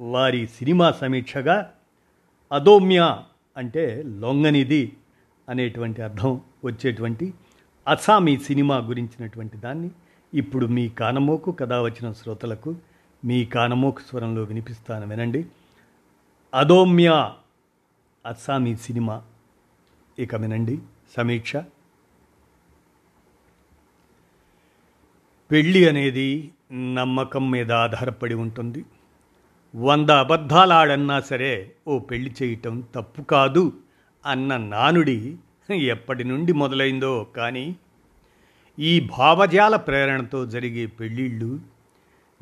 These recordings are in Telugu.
వారి సినిమా సమీక్షగా అదోమ్య అంటే లొంగనిది అనేటువంటి అర్థం వచ్చేటువంటి అసామీ సినిమా గురించినటువంటి దాన్ని ఇప్పుడు మీ కానమోకు కథ వచ్చిన శ్రోతలకు మీ కానమోకు స్వరంలో వినిపిస్తాను వినండి. అదోమ్య అస్సామీ సినిమా. ఇక వినండి. సమీక్ష. పెళ్ళి అనేది నమ్మకం మీద ఆధారపడి ఉంటుంది. వంద అబద్ధాలాడన్నా సరే ఓ పెళ్ళి చేయటం తప్పు కాదు అన్న నానుడి ఎప్పటి నుండి మొదలైందో కానీ ఈ భావజాల ప్రేరణతో జరిగే పెళ్ళిళ్ళు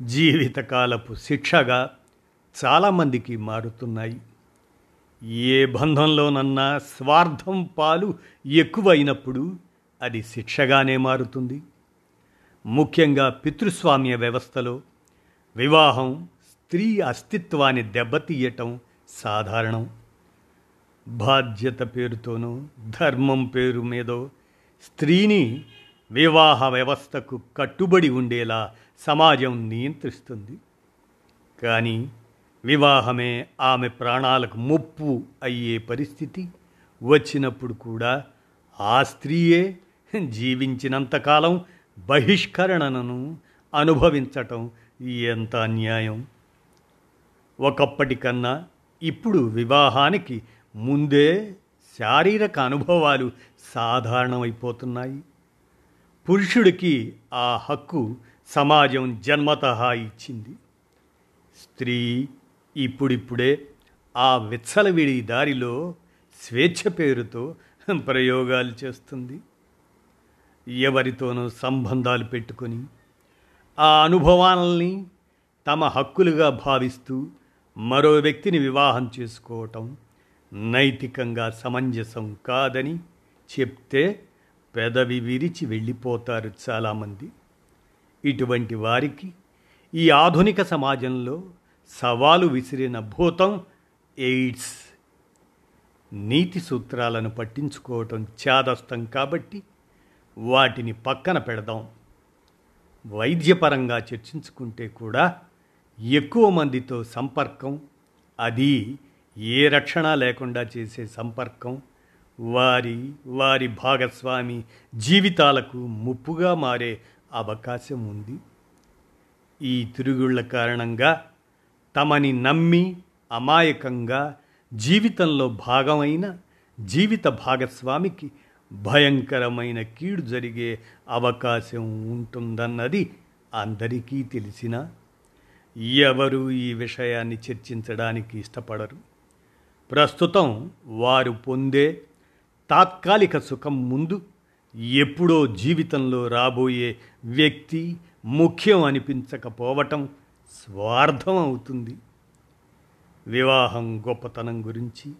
జీవితకాలపు శిక్షగా చాలామందికి మారుతున్నాయి. ఏ బంధంలోనన్నా స్వార్థం పాలు ఎక్కువైనప్పుడు అది శిక్షగానే మారుతుంది. ముఖ్యంగా పితృస్వామ్య వ్యవస్థలో వివాహం స్త్రీ అస్తిత్వాన్ని దెబ్బతీయటం సాధారణం. బాధ్యత పేరుతోనో ధర్మం పేరు మీదో స్త్రీని వివాహ వ్యవస్థకు కట్టుబడి ఉండేలా సమాజం నియంత్రిస్తుంది. కానీ వివాహమే ఆమె ప్రాణాలకు ముప్పు అయ్యే పరిస్థితి వచ్చినప్పుడు కూడా ఆ స్త్రీయే జీవించినంతకాలం బహిష్కరణను అనుభవించటం ఎంత అన్యాయం. ఒకప్పటికన్నా ఇప్పుడు వివాహానికి ముందే శారీరక అనుభవాలు సాధారణమైపోతున్నాయి. పురుషుడికి ఆ హక్కు సమాజం జన్మత ఇచ్చింది. స్త్రీ ఇప్పుడిప్పుడే ఆ విచ్చలవిడి దారిలో స్వేచ్ఛ పేరుతో ప్రయోగాలు చేస్తుంది. ఎవరితోనూ సంబంధాలు పెట్టుకొని ఆ అనుభవాలని తమ హక్కులుగా భావిస్తూ మరో వ్యక్తిని వివాహం చేసుకోవటం నైతికంగా సమంజసం కాదని చెప్తే పెదవి విరిచి వెళ్ళిపోతారు చాలామంది. ఇటువంటి వారికి ఈ ఆధునిక సమాజంలో సవాలు విసిరిన భూతం ఎయిడ్స్. నీతి సూత్రాలను పట్టించుకోవటం చాదస్తం కాబట్టి వాటిని పక్కన పెడదాం. వైద్యపరంగా చర్చించుకుంటే కూడా ఎక్కువ మందితో సంపర్కం అది ఏ రక్షణ లేకుండా చేసే సంపర్కం వారి వారి భాగస్వామి జీవితాలకు ముప్పుగా మారే అవకాశం ఉంది. ఈ తిరుగుళ్ళ కారణంగా తమని నమ్మి అమాయకంగా జీవితంలో భాగమైన జీవిత భాగస్వామికి భయంకరమైన కీడు జరిగే అవకాశం ఉంటుందన్నది అందరికీ తెలిసిన ఎవరు ఈ విషయాన్ని చర్చించడానికి ఇష్టపడరు. ప్రస్తుతం వారు పొందే తాత్కాలిక సుఖం ముందు ఎప్పుడో జీవితంలో రాబోయే వ్యక్తి ముఖ్యం అనిపించకపోవటం స్వార్థం అవుతుంది. వివాహం గొప్పతనం గురించి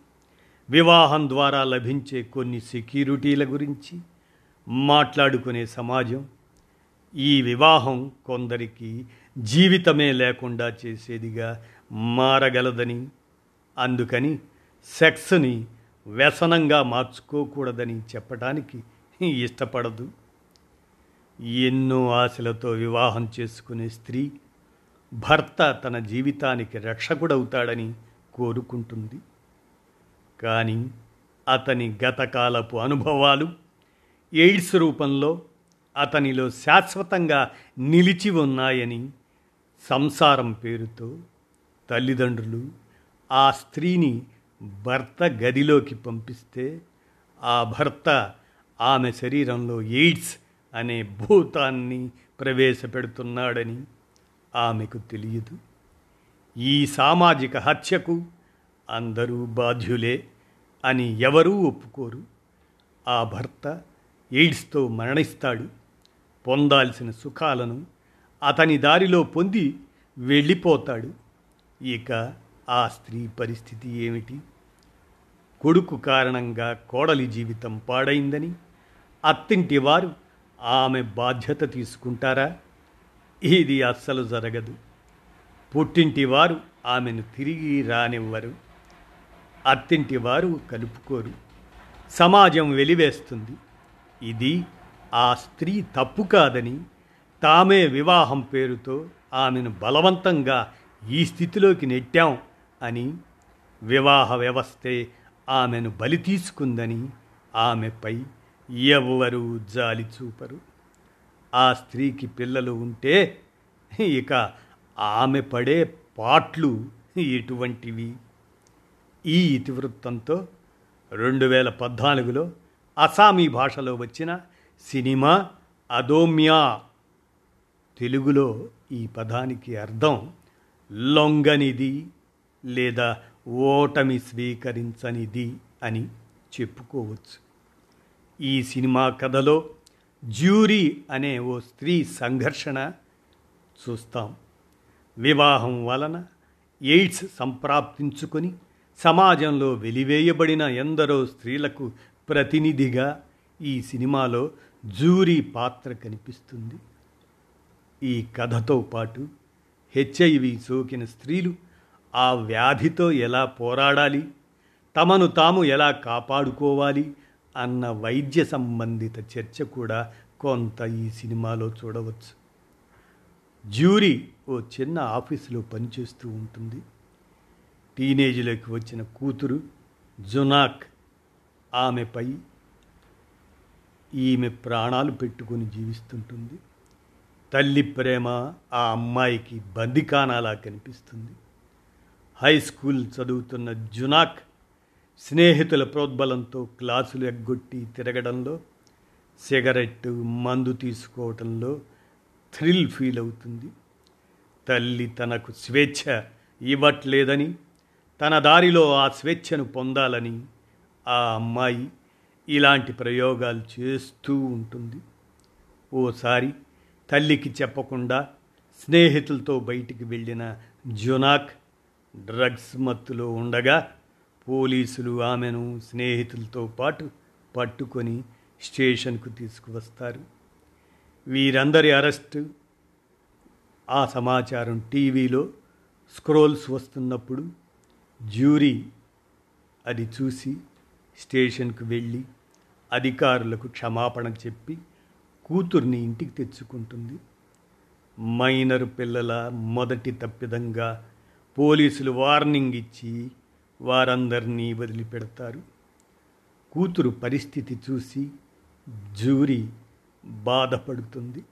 వివాహం ద్వారా లభించే కొన్ని సెక్యూరిటీల గురించి మాట్లాడుకునే సమాజం ఈ వివాహం కొందరికి జీవితమే లేకుండా చేసేదిగా మారగలదని అందుకని సెక్స్ని వ్యసనంగా మార్చుకోకూడదని చెప్పడానికి ఇష్టపడదు. ఎన్నో ఆశలతో వివాహం చేసుకునే స్త్రీ భర్త తన జీవితానికి రక్షకుడవుతాడని కోరుకుంటుంది. కానీ అతని గతకాలపు అనుభవాలు ఎయిడ్స్ రూపంలో అతనిలో శాశ్వతంగా నిలిచి ఉన్నాయని సంసారం పేరుతో తల్లిదండ్రులు ఆ స్త్రీని భర్త గదిలోకి పంపిస్తే ఆ భర్త ఆమె శరీరంలో ఎయిడ్స్ అనే భూతాన్ని ప్రవేశపెడుతున్నాడని ఆమెకు తెలియదు. ఈ సామాజిక హత్యకు అందరూ బాధ్యులే అని ఎవరూ ఒప్పుకోరు. ఆ భర్త ఎయిడ్స్తో మరణిస్తాడు. పొందాల్సిన సుఖాలను అతని దారిలో పొంది వెళ్ళిపోతాడు. ఇక ఆ స్త్రీ పరిస్థితి ఏమిటి? కొడుకు కారణంగా కోడలి జీవితం పాడైందని అత్తింటి వారు ఆమె బాధ్యత తీసుకుంటారా? ఇది అస్సలు జరగదు. పుట్టింటి వారు ఆమెను తిరిగి రానివ్వరు. అత్తింటి వారు కలుపుకోరు. సమాజం వెలివేస్తుంది. ఇది ఆ స్త్రీ తప్పు కాదని తామే వివాహం పేరుతో ఆమెను బలవంతంగా ఈ స్థితిలోకి నెట్టాం అని వివాహ వ్యవస్థే ఆమెను బలి తీసుకుందని ఆమెపై ఎవ్వరూ జాలి చూపరు. ఆ స్త్రీకి పిల్లలు ఉంటే ఇక ఆమె పడే పాట్లు ఎటువంటివి ఈ ఇతివృత్తంతో రెండు వేల పద్నాలుగులో అసామీ భాషలో వచ్చిన సినిమా అదోమ్యా తెలుగులో ఈ పదానికి అర్థం లొంగనిది లేదా ఓటమి స్వీకరించనిది అని చెప్పుకోవచ్చు. ఈ సినిమా కథలో జ్యూరీ అనే ఓ స్త్రీ సంఘర్షణ చూస్తాం. వివాహం వలన ఎయిడ్స్ సంప్రాప్తించుకొని సమాజంలో వెలివేయబడిన ఎందరో స్త్రీలకు ప్రతినిధిగా ఈ సినిమాలో జూరీ పాత్ర కనిపిస్తుంది. ఈ కథతో పాటు హెచ్ఐవి సోకిన స్త్రీలు ఆ వ్యాధితో ఎలా పోరాడాలి తమను తాము ఎలా కాపాడుకోవాలి అన్న వైద్య సంబంధిత చర్చ కూడా కొంత ఈ సినిమాలో చూడవచ్చు. జ్యూరీ ఓ చిన్న ఆఫీసులో పనిచేస్తూ ఉంటుంది. టీనేజ్లోకి వచ్చిన కూతురు జునాక్ ఆమెపై ఈమె ప్రాణాలు పెట్టుకొని జీవిస్తుంటుంది. తల్లి ప్రేమ ఆ అమ్మాయికి బందికానాలా కనిపిస్తుంది. హై స్కూల్ చదువుతున్న జునాక్ స్నేహితుల ప్రోద్బలంతో క్లాసులు ఎగ్గొట్టి తిరగడంలో సిగరెట్ మందు తీసుకోవడంలో థ్రిల్ ఫీల్ అవుతుంది. తల్లి తనకు స్వేచ్ఛ ఇవ్వట్లేదని తన దారిలో ఆ స్వేచ్ఛను పొందాలని ఆ అమ్మాయి ఇలాంటి ప్రయోగాలు చేస్తూ ఉంటుంది. ఓసారి తల్లికి చెప్పకుండా స్నేహితులతో బయటికి వెళ్ళిన జునాక్ డ్రగ్స్ మత్తులో ఉండగా పోలీసులు ఆమెను స్నేహితులతో పాటు పట్టుకొని స్టేషన్కు తీసుకువస్తారు. వీరందరి అరెస్టు ఆ సమాచారం టీవీలో స్క్రోల్స్ వస్తున్నప్పుడు జ్యూరీ అది చూసి స్టేషన్కు వెళ్ళి అధికారులకు క్షమాపణ చెప్పి కూతుర్ని ఇంటికి తెచ్చుకుంటుంది. మైనర్ పిల్లల మొదటి తప్పిదంగా పోలీసులు వార్నింగ్ ఇచ్చి వారందరినీ వదిలిపెడతారు. కూతురు పరిస్థితి చూసి జూరీ బాధపడుతుంది.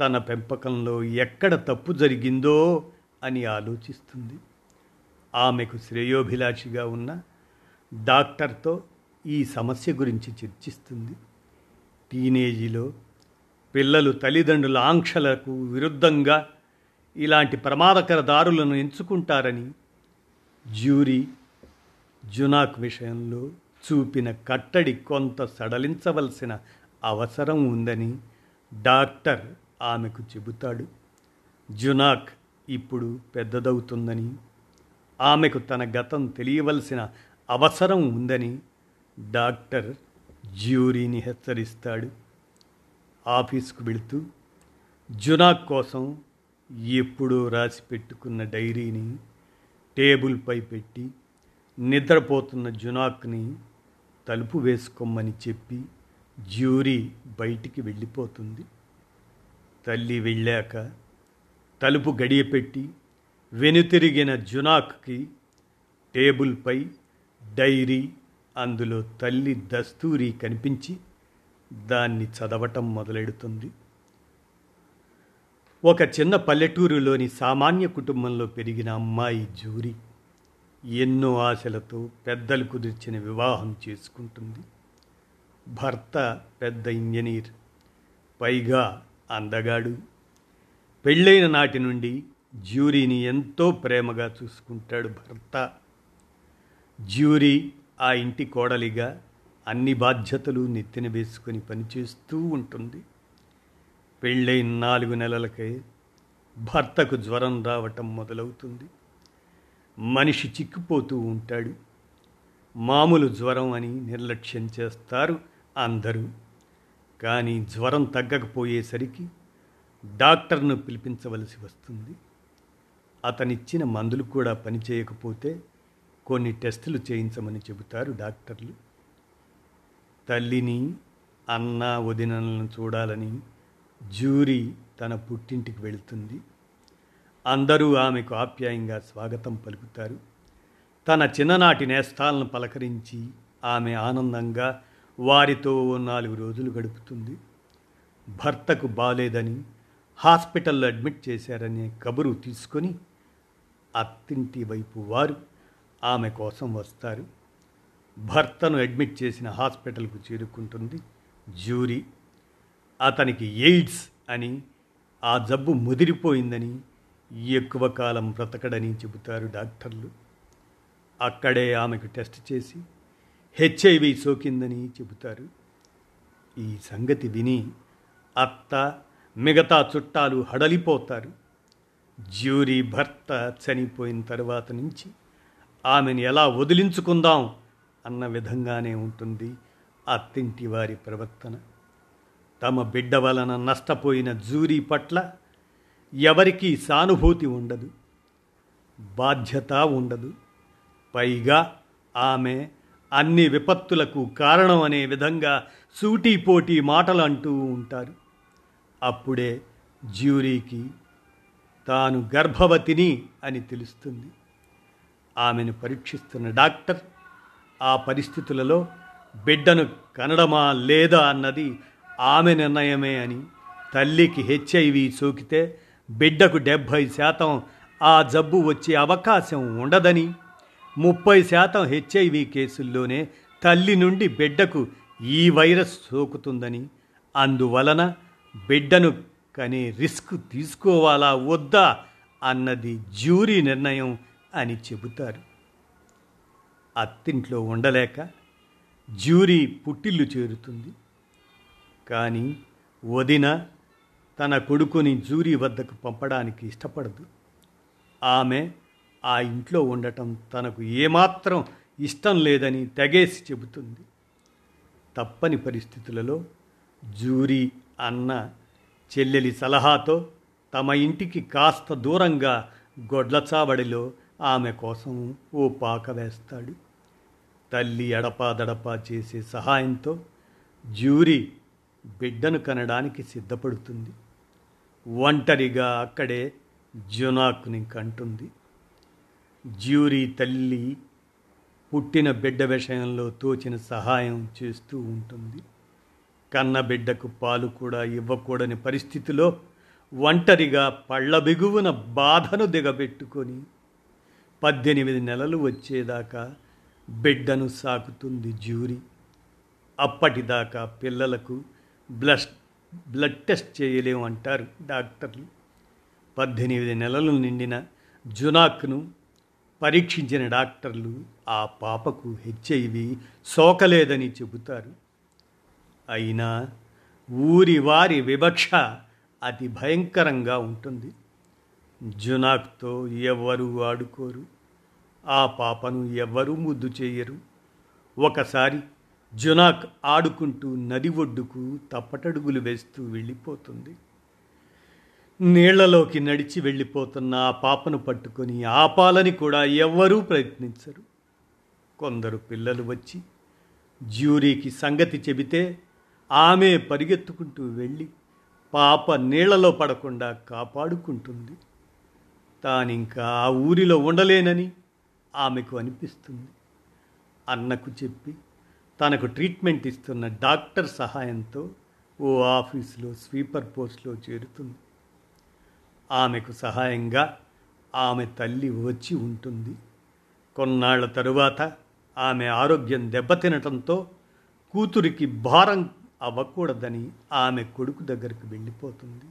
తన పెంపకంలో ఎక్కడ తప్పు జరిగిందో అని ఆలోచిస్తుంది. ఆమెకు శ్రేయోభిలాషిగా ఉన్న డాక్టర్తో ఈ సమస్య గురించి చర్చిస్తుంది. టీనేజీలో పిల్లలు తల్లిదండ్రుల ఆంక్షలకు విరుద్ధంగా ఇలాంటి ప్రమాదకర దారులను ఎంచుకుంటారని జ్యూరీ జునాక్ విషయంలో చూపిన కట్టడి కొంత సడలించవలసిన అవసరం ఉందని డాక్టర్ ఆమెకు చెబుతాడు. జునాక్ ఇప్పుడు పెద్దదవుతుందని ఆమెకు తన గతం తెలియవలసిన అవసరం ఉందని డాక్టర్ జ్యూరీని హెచ్చరిస్తాడు. ఆఫీస్కు వెళుతూ జునాక్ కోసం ఎప్పుడో రాసి పెట్టుకున్న డైరీని టేబుల్పై పెట్టి నిద్రపోతున్న జునాక్ని తలుపు వేసుకోమని చెప్పి జ్యూరీ బయటికి వెళ్ళిపోతుంది. తల్లి వెళ్ళాక తలుపు గడియపెట్టి వెనుతిరిగిన జునాక్కి టేబుల్పై డైరీ అందులో తల్లి దస్తూరి కనిపించి దాన్ని చదవటం మొదలెడుతుంది. ఒక చిన్న పల్లెటూరులోని సామాన్య కుటుంబంలో పెరిగిన అమ్మాయి జూరి ఎన్నో ఆశలతో పెద్దలు కుదిర్చిన వివాహం చేసుకుంటుంది. భర్త పెద్ద ఇంజనీర్ పైగా అందగాడు. పెళ్ళైన నాటి నుండి జ్యూరీని ఎంతో ప్రేమగా చూసుకుంటాడు భర్త. జ్యూరీ ఆ ఇంటి కోడలిగా అన్ని బాధ్యతలు నెత్తిన వేసుకొని పనిచేస్తూ ఉంటుంది. పెళ్ళైన నాలుగు నెలలకే భర్తకు జ్వరం రావటం మొదలవుతుంది. మనిషి చిక్కిపోతూ ఉంటాడు. మామూలు జ్వరం అని నిర్లక్ష్యం చేస్తారు అందరూ. కానీ జ్వరం తగ్గకపోయేసరికి డాక్టర్ను పిలిపించవలసి వస్తుంది. అతనిచ్చిన మందులు కూడా పనిచేయకపోతే కొన్ని టెస్టులు చేయించమని చెబుతారు డాక్టర్లు. తల్లిని అన్న వదినలను చూడాలని జూరీ తన పుట్టింటికి వెళుతుంది. అందరూ ఆమెకు ఆప్యాయంగా స్వాగతం పలుకుతారు. తన చిన్ననాటి నేస్తాలను పలకరించి ఆమె ఆనందంగా వారితో నాలుగు రోజులు గడుపుతుంది. భర్తకు బాలేదని హాస్పిటల్లో అడ్మిట్ చేశారనే కబురు తీసుకొని అత్తింటి వైపు వారు ఆమె కోసం వస్తారు. భర్తను అడ్మిట్ చేసిన హాస్పిటల్కు చేరుకుంటుంది జ్యూరీ. అతనికి ఎయిడ్స్ అని ఆ జబ్బు ముదిరిపోయిందని ఎక్కువ కాలం బ్రతకడని చెబుతారు డాక్టర్లు. అక్కడే ఆమెకు టెస్ట్ చేసి హెచ్ఐవి సోకిందని చెబుతారు. ఈ సంగతి విని అత్త మిగతా చుట్టాలు హడలిపోతారు. జ్యూరీ భర్త చనిపోయిన తర్వాత నుంచి ఆమెను ఎలా వదిలించుకుందాం అన్న విధంగానే ఉంటుంది అత్తింటి వారి ప్రవర్తన. తమ బిడ్డ వలన నష్టపోయిన జూరీ పట్ల ఎవరికీ సానుభూతి ఉండదు బాధ్యత ఉండదు. పైగా ఆమె అన్ని విపత్తులకు కారణం అనే విధంగా సూటీపోటీ మాటలు అంటూ ఉంటారు. అప్పుడే జ్యూరీకి తాను గర్భవతిని అని తెలుస్తుంది. ఆమెను పరీక్షిస్తున్న డాక్టర్ ఆ పరిస్థితులలో బిడ్డను కనడమా లేదా అన్నది ఆమె నిర్ణయమే అని తల్లికి హెచ్ఐవి సోకితే బిడ్డకు డెబ్భై శాతం ఆ జబ్బు వచ్చే అవకాశం ఉండదని ముప్పై శాతం హెచ్ఐవి కేసుల్లోనే తల్లి నుండి బిడ్డకు ఈ వైరస్ సోకుతుందని అందువలన బిడ్డను కనే రిస్క్ తీసుకోవాలా వద్దా అన్నది జ్యూరీ నిర్ణయం అని చెబుతారు. అత్తింట్లో ఉండలేక జ్యూరీ పుట్టిల్లు చేరుతుంది. కానీ వదిన తన కొడుకుని జ్యూరీ వద్దకు పంపడానికి ఇష్టపడదు. ఆమె ఆ ఇంట్లో ఉండటం తనకు ఏమాత్రం ఇష్టం లేదని తెగేసి చెబుతుంది. తప్పని పరిస్థితులలో జూరీ అన్న చెల్లెలి సలహాతో తమ ఇంటికి కాస్త దూరంగా గొడ్లచావడిలో ఆమె కోసం ఓ పాక వేస్తాడు. తల్లి ఎడపాదడపా చేసే సహాయంతో జ్యూరీ బిడ్డను కనడానికి సిద్ధపడుతుంది. ఒంటరిగా అక్కడే జునాక్ని కంటుంది. జ్యూరీ తల్లి పుట్టిన బిడ్డ విషయంలో తోచిన సహాయం చేస్తూ ఉంటుంది. కన్న బిడ్డకు పాలు కూడా ఇవ్వకూడని పరిస్థితిలో ఒంటరిగా పళ్ళ బిగువున బాధను దిగబెట్టుకొని పద్దెనిమిది నెలలు వచ్చేదాకా బిడ్డను సాకుతుంది జ్యూరీ. అప్పటిదాకా పిల్లలకు బ్లడ్ బ్లడ్ టెస్ట్ చేయలేము అంటారు డాక్టర్లు. పద్దెనిమిది నెలలు నిండిన జునాక్ను పరీక్షించిన డాక్టర్లు ఆ పాపకు హెచ్ఐవి సోకలేదని చెబుతారు. అయినా ఊరి వారి వివక్ష అతి భయంకరంగా ఉంటుంది. జునాక్తో ఎవ్వరూ ఆడుకోరు? ఆ పాపను ఎవ్వరూ ముద్దు చేయరు? ఒకసారి జునాక్ ఆడుకుంటూ నది ఒడ్డుకు తప్పటడుగులు వేస్తూ వెళ్ళిపోతుంది. నీళ్ళలోకి నడిచి వెళ్ళిపోతున్న ఆ పాపను పట్టుకొని ఆపాలని కూడా ఎవ్వరూ ప్రయత్నించరు. కొందరు పిల్లలు వచ్చి జ్యూరీకి సంగతి చెబితే ఆమె పరిగెత్తుకుంటూ వెళ్ళి పాప నీళ్ళలో పడకుండా కాపాడుకుంటుంది. తానింకా ఆ ఊరిలో ఉండలేనని ఆమెకు అనిపిస్తుంది. అన్నకు చెప్పి తనకు ట్రీట్మెంట్ ఇస్తున్న డాక్టర్ సహాయంతో ఓ ఆఫీసులో స్వీపర్ పోస్ట్లో చేరుతుంది. ఆమెకు సహాయంగా ఆమె తల్లి వచ్చి ఉంటుంది. కొన్నాళ్ళ తరువాత ఆమె ఆరోగ్యం దెబ్బతినటంతో కూతురికి భారం అవ్వకూడదని ఆమె కొడుకు దగ్గరికి వెళ్ళిపోతుంది.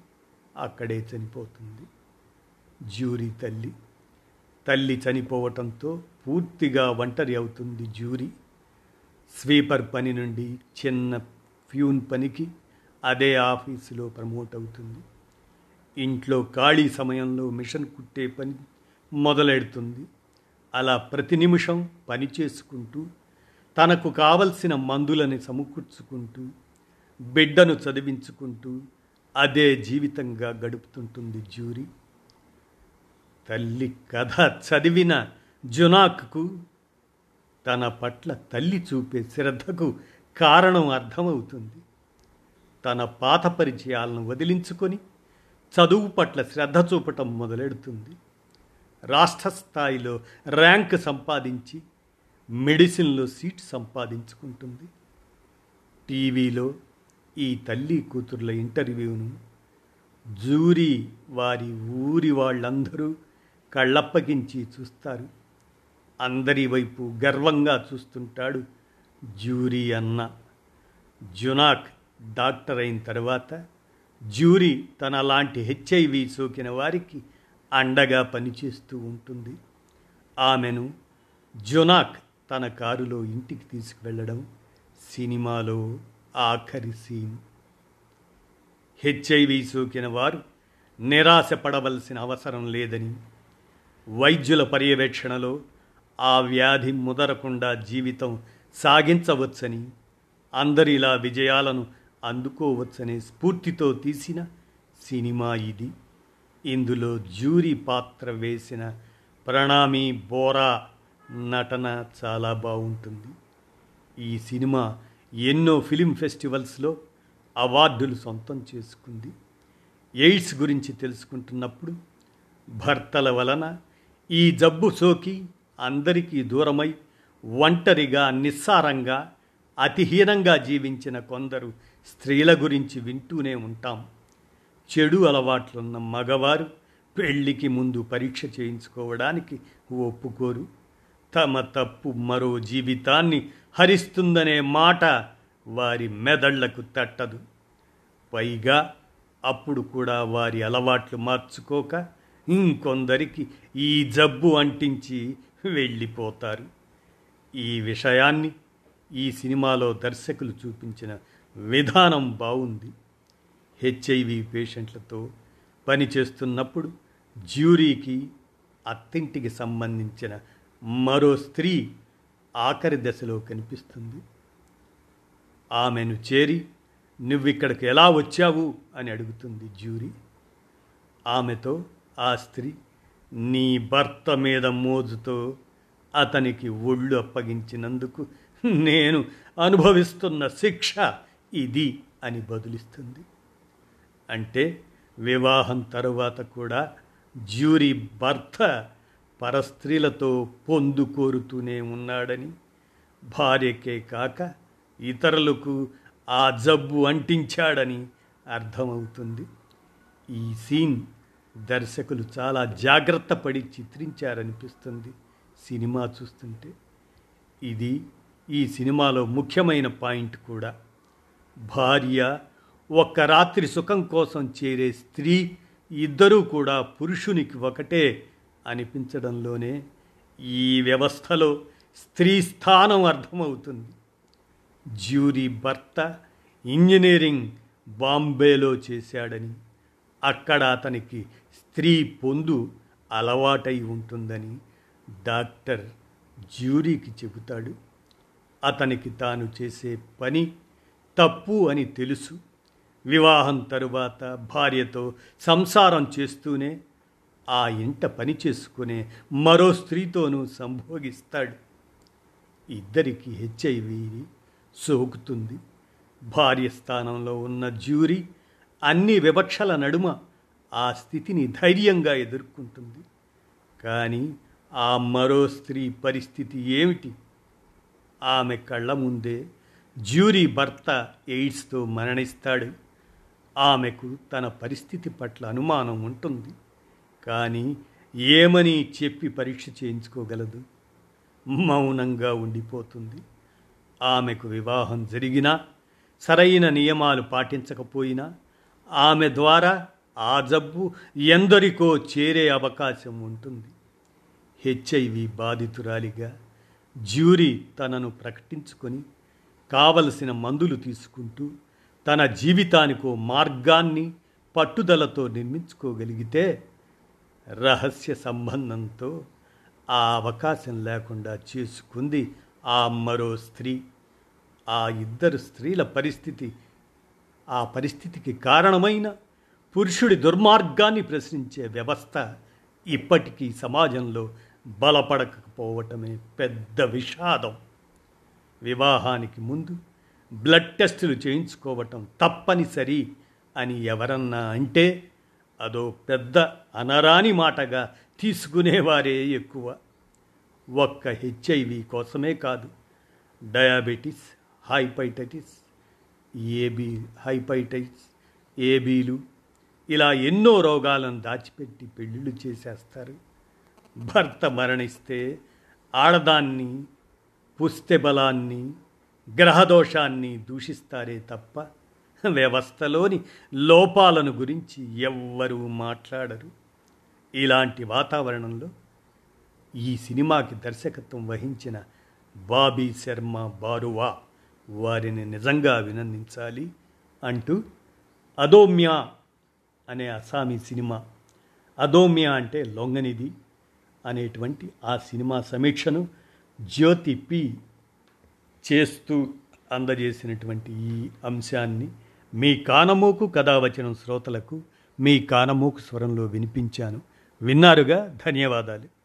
అక్కడే చనిపోతుంది. జ్యూరీ తల్లి. తల్లి చనిపోవటంతో పూర్తిగా ఒంటరి అవుతుంది జ్యూరీ. స్వీపర్ పని నుండి చిన్న ఫ్యూన్ పనికి అదే ఆఫీసులో ప్రమోట్ అవుతుంది. ఇంట్లో ఖాళీ సమయంలో మిషన్ కుట్టే పని మొదలెడుతుంది. అలా ప్రతి నిమిషం పని చేసుకుంటూ తనకు కావలసిన మందులని సమకూర్చుకుంటూ బిడ్డను చదివించుకుంటూ అదే జీవితంగా గడుపుతుంటుంది జ్యూరీ. తల్లి కథ చదివిన జునాక్కు తన పట్ల తల్లి చూపే శ్రద్ధకు కారణం అర్థమవుతుంది. తన పాత పరిచయాలను వదిలించుకొని చదువు పట్ల శ్రద్ధ చూపటం మొదలెడుతుంది. రాష్ట్ర స్థాయిలో ర్యాంక్ సంపాదించి మెడిసిన్లో సీట్ సంపాదించుకుంటుంది. టీవీలో ఈ తల్లి కూతుర్ల ఇంటర్వ్యూను జూరీ వారి ఊరి వాళ్ళందరూ కళ్ళప్పగించి చూస్తారు. అందరి వైపు గర్వంగా చూస్తుంటాడు జ్యూరీ అన్న. జునాక్ డాక్టర్ అయిన తర్వాత జ్యూరీ తన లాంటి హెచ్ఐవి సోకిన వారికి అండగా పనిచేస్తూ ఉంటుంది. ఆమెను జునాక్ తన కారులో ఇంటికి తీసుకువెళ్ళడం సినిమాలో ఆఖరి సీన్. హెచ్ఐవి సోకిన వారు నిరాశపడవలసిన అవసరం లేదని వైద్యుల పర్యవేక్షణలో ఆ వ్యాధి ముదరకుండా జీవితం సాగించవచ్చని అందరిలా విజయాలను అందుకోవచ్చనే స్ఫూర్తితో తీసిన సినిమా ఇది. ఇందులో జ్యూరీ పాత్ర వేసిన ప్రణామి బోరా నటన చాలా బాగుంటుంది. ఈ సినిమా ఎన్నో ఫిలిం ఫెస్టివల్స్లో అవార్డులు సొంతం చేసుకుంది. ఎయిడ్స్ గురించి తెలుసుకుంటున్నప్పుడు భర్తల వలన ఈ జబ్బు సోకి అందరికీ దూరమై ఒంటరిగా నిస్సారంగా అతిహీనంగా జీవించిన కొందరు స్త్రీల గురించి వింటూనే ఉంటాం. చెడు అలవాట్లున్న మగవారు పెళ్ళికి ముందు పరీక్ష చేయించుకోవడానికి ఒప్పుకోరు. తమ తప్పు మరో జీవితాన్ని హరిస్తుందనే మాట వారి మెదళ్ళకు తట్టదు. పైగా అప్పుడు కూడా వారి అలవాట్లు మార్చుకోక ఇంకొందరికి ఈ జబ్బు అంటించి వెళ్ళిపోతారు. ఈ విషయాన్ని ఈ సినిమాలో దర్శకులు చూపించిన విధానం బాగుంది. హెచ్ఐవి పేషెంట్లతో పనిచేస్తున్నప్పుడు జ్యూరీకి అత్తింటికి సంబంధించిన మరో స్త్రీ ఆఖరి దశలో కనిపిస్తుంది. ఆమెను చేరి నువ్విక్కడికి ఎలా వచ్చావు? అని అడుగుతుంది జ్యూరీ. ఆమెతో ఆ స్త్రీ నీ భర్త మీద మోజుతో అతనికి ఒళ్ళు అప్పగించినందుకు నేను అనుభవిస్తున్న శిక్ష ఇది అని బదులిస్తుంది. అంటే వివాహం తరువాత కూడా జ్యూరీ భర్త పరస్త్రీలతో పొందుకోరుతూనే ఉన్నాడని భార్యకే కాక ఇతరులకు ఆ జబ్బు అంటించాడని అర్థమవుతుంది. ఈ సీన్ దర్శకులు చాలా జాగ్రత్త పడి చిత్రించారనిపిస్తుంది సినిమా చూస్తుంటే. ఇది ఈ సినిమాలో ముఖ్యమైన పాయింట్ కూడా. భార్య ఒక్క రాత్రి సుఖం కోసం చేరే స్త్రీ ఇద్దరూ కూడా పురుషునికి ఒకటే అనిపించడంలోనే ఈ వ్యవస్థలో స్త్రీ స్థానం అర్థమవుతుంది. జ్యూరీ భర్త ఇంజనీరింగ్ బాంబేలో చేశాడని. అక్కడ అతనికి స్త్రీ పొందు అలవాటై ఉంటుందని డాక్టర్ జ్యూరీకి చెబుతాడు. అతనికి తాను చేసే పని తప్పు అని తెలుసు. వివాహం తరువాత భార్యతో సంసారం చేస్తూనే ఆ ఇంట పని చేసుకునే మరో స్త్రీతోనూ సంభోగిస్తాడు. ఇద్దరికి హెచ్ఐవి సోకుతుంది. భార్య స్థానంలో ఉన్న జ్యూరీ అన్ని వివక్షల నడుమ ఆ స్థితిని ధైర్యంగా ఎదుర్కొంటుంది. కానీ ఆ మరో స్త్రీ పరిస్థితి ఏమిటి? ఆమె కళ్ళ ముందే జ్యూరీ భర్త ఎయిడ్స్తో మరణిస్తాడు. ఆమెకు తన పరిస్థితి పట్ల అనుమానం ఉంటుంది. కానీ ఏమని చెప్పి పరీక్ష చేయించుకోగలదు? మౌనంగా ఉండిపోతుంది. ఆమెకు వివాహం జరిగినా సరైన నియమాలు పాటించకపోయినా ఆమె ద్వారా ఆ జబ్బు ఎందరికో చేరే అవకాశం ఉంటుంది. హెచ్ఐవి బాధితురాలిగా జ్యూరీ తనను ప్రకటించుకొని కావలసిన మందులు తీసుకుంటూ తన జీవితానికో మార్గాన్ని పట్టుదలతో నిర్మించుకోగలిగితే రహస్య సంబంధంతో ఆ అవకాశం లేకుండా చేసుకుంది ఆ మరో స్త్రీ. ఆ ఇద్దరు స్త్రీల పరిస్థితి ఆ పరిస్థితికి కారణమైన పురుషుడి దుర్మార్గాన్ని ప్రశ్నించే వ్యవస్థ ఇప్పటికీ సమాజంలో బలపడకపోవటమే పెద్ద విషాదం. వివాహానికి ముందు బ్లడ్ టెస్టులు చేయించుకోవటం తప్పనిసరి అని ఎవరన్నా అంటే అదో పెద్ద అనరాని మాటగా తీసుకునేవారే ఎక్కువ. ఒక్క హెచ్ఐవి కోసమే కాదు డయాబెటీస్ హైపైటైటిస్ ఏబీ హైపైటైటిస్ ఏబీలు ఇలా ఎన్నో రోగాలను దాచిపెట్టి పెళ్ళిళ్ళు చేసేస్తారు. భర్త మరణిస్తే ఆడదాన్ని పుస్తె బలాన్ని గ్రహదోషాన్ని దూషిస్తారే తప్ప వ్యవస్థలోని లోపాలను గురించి ఎవ్వరూ మాట్లాడరు. ఇలాంటి వాతావరణంలో ఈ సినిమాకి దర్శకత్వం వహించిన బాబీ శర్మ బారువా వారిని నిజంగా అభినందించాలి అంటూ అదోమ్య అనే అసామీ సినిమా. అదోమియా అంటే లొంగనిది అనేటువంటి ఆ సినిమా సమీక్షను జ్యోతి పి చేస్తూ అందజేసినటువంటి ఈ అంశాన్ని మీ కానమూకు కథావచనం శ్రోతలకు మీ కానమూకు స్వరంలో వినిపించాను. విన్నారుగా? ధన్యవాదాలు.